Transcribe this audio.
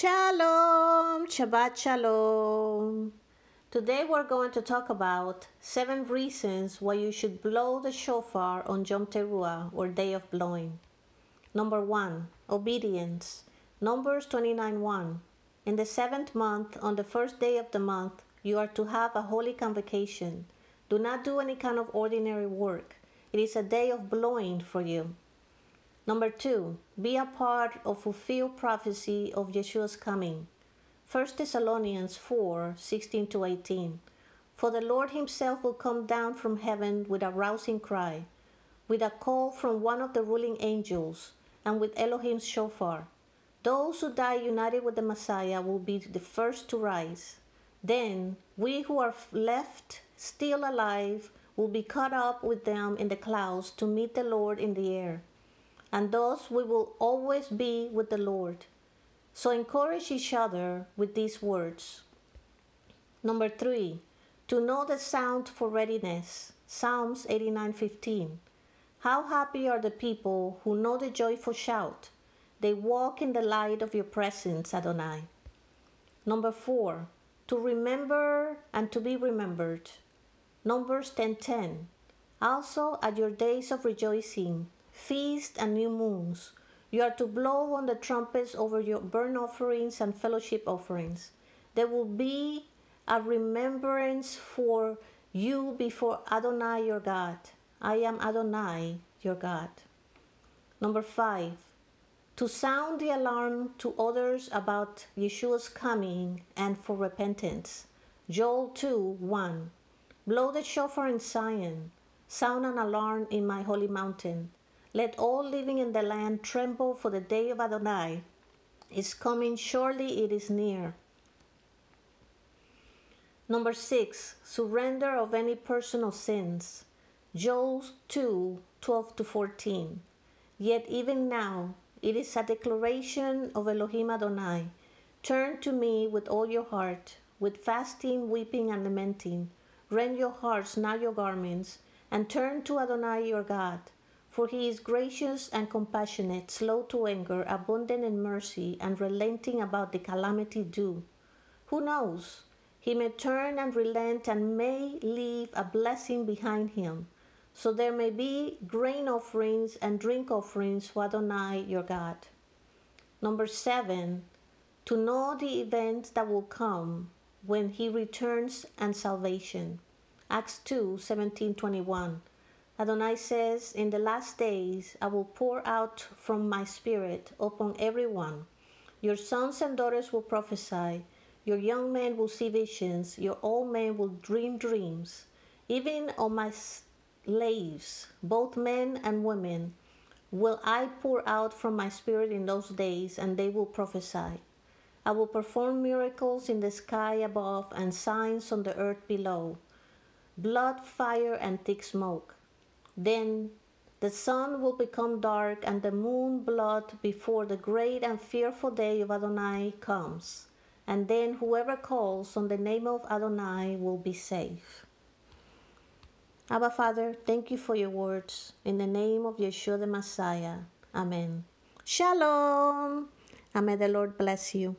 Shalom, Shabbat Shalom. Today we're going to talk about seven reasons why you should blow the shofar on Yom Teruah or Day of Blowing. Number one, obedience. Numbers 29 1. In the seventh month, on the first day of the month, you are to have a holy convocation. Do not do any kind of ordinary work. It is a day of blowing for you. Number two, be a part of fulfilled prophecy of Yeshua's coming. 1 Thessalonians 4 16 to 18. For the Lord himself will come down from heaven with a rousing cry, with a call from one of the ruling angels, and with Elohim's shofar. Those who die united with the Messiah will be the first to rise. Then we who are left still alive will be caught up with them in the clouds to meet the Lord in the air and thus we will always be with the Lord. So encourage each other with these words. Number three, to know the sound for readiness. Psalms 89:15. How happy are the people who know the joyful shout. They walk in the light of your presence, Adonai. Number four, to remember and to be remembered. Numbers 10:10. Also at your days of rejoicing, feast and new moons. You are to blow on the trumpets over your burnt offerings and fellowship offerings. There will be a remembrance for you before Adonai your God. I am Adonai your God. Number five, to sound the alarm to others about Yeshua's coming and for repentance. Joel 2 1. Blow the shofar in Zion, sound an alarm in my holy mountain. Let all living in the land tremble, for the day of Adonai is coming. Surely it is near. Number six, surrender of any personal sins. Joel 2 12 to 14. Yet even now, it is a declaration of Elohim Adonai. Turn to me with all your heart, with fasting, weeping, and lamenting. Rend your hearts, not your garments, and turn to Adonai your God for he is gracious and compassionate, slow to anger, abundant in mercy, and relenting about the calamity due. Who knows? He may turn and relent and may leave a blessing behind him. So there may be grain offerings and drink offerings for Adonai your God. Number seven, to know the events that will come when he returns and salvation. Acts 2 17 21. Adonai says, In the last days I will pour out from my spirit upon everyone. Your sons and daughters will prophesy, your young men will see visions, your old men will dream dreams. Even on my slaves, both men and women, will I pour out from my spirit in those days, and they will prophesy. I will perform miracles in the sky above and signs on the earth below blood, fire, and thick smoke. Then the sun will become dark and the moon blood before the great and fearful day of Adonai comes. And then whoever calls on the name of Adonai will be safe. Abba Father, thank you for your words. In the name of Yeshua the Messiah. Amen. Shalom. And may the Lord bless you.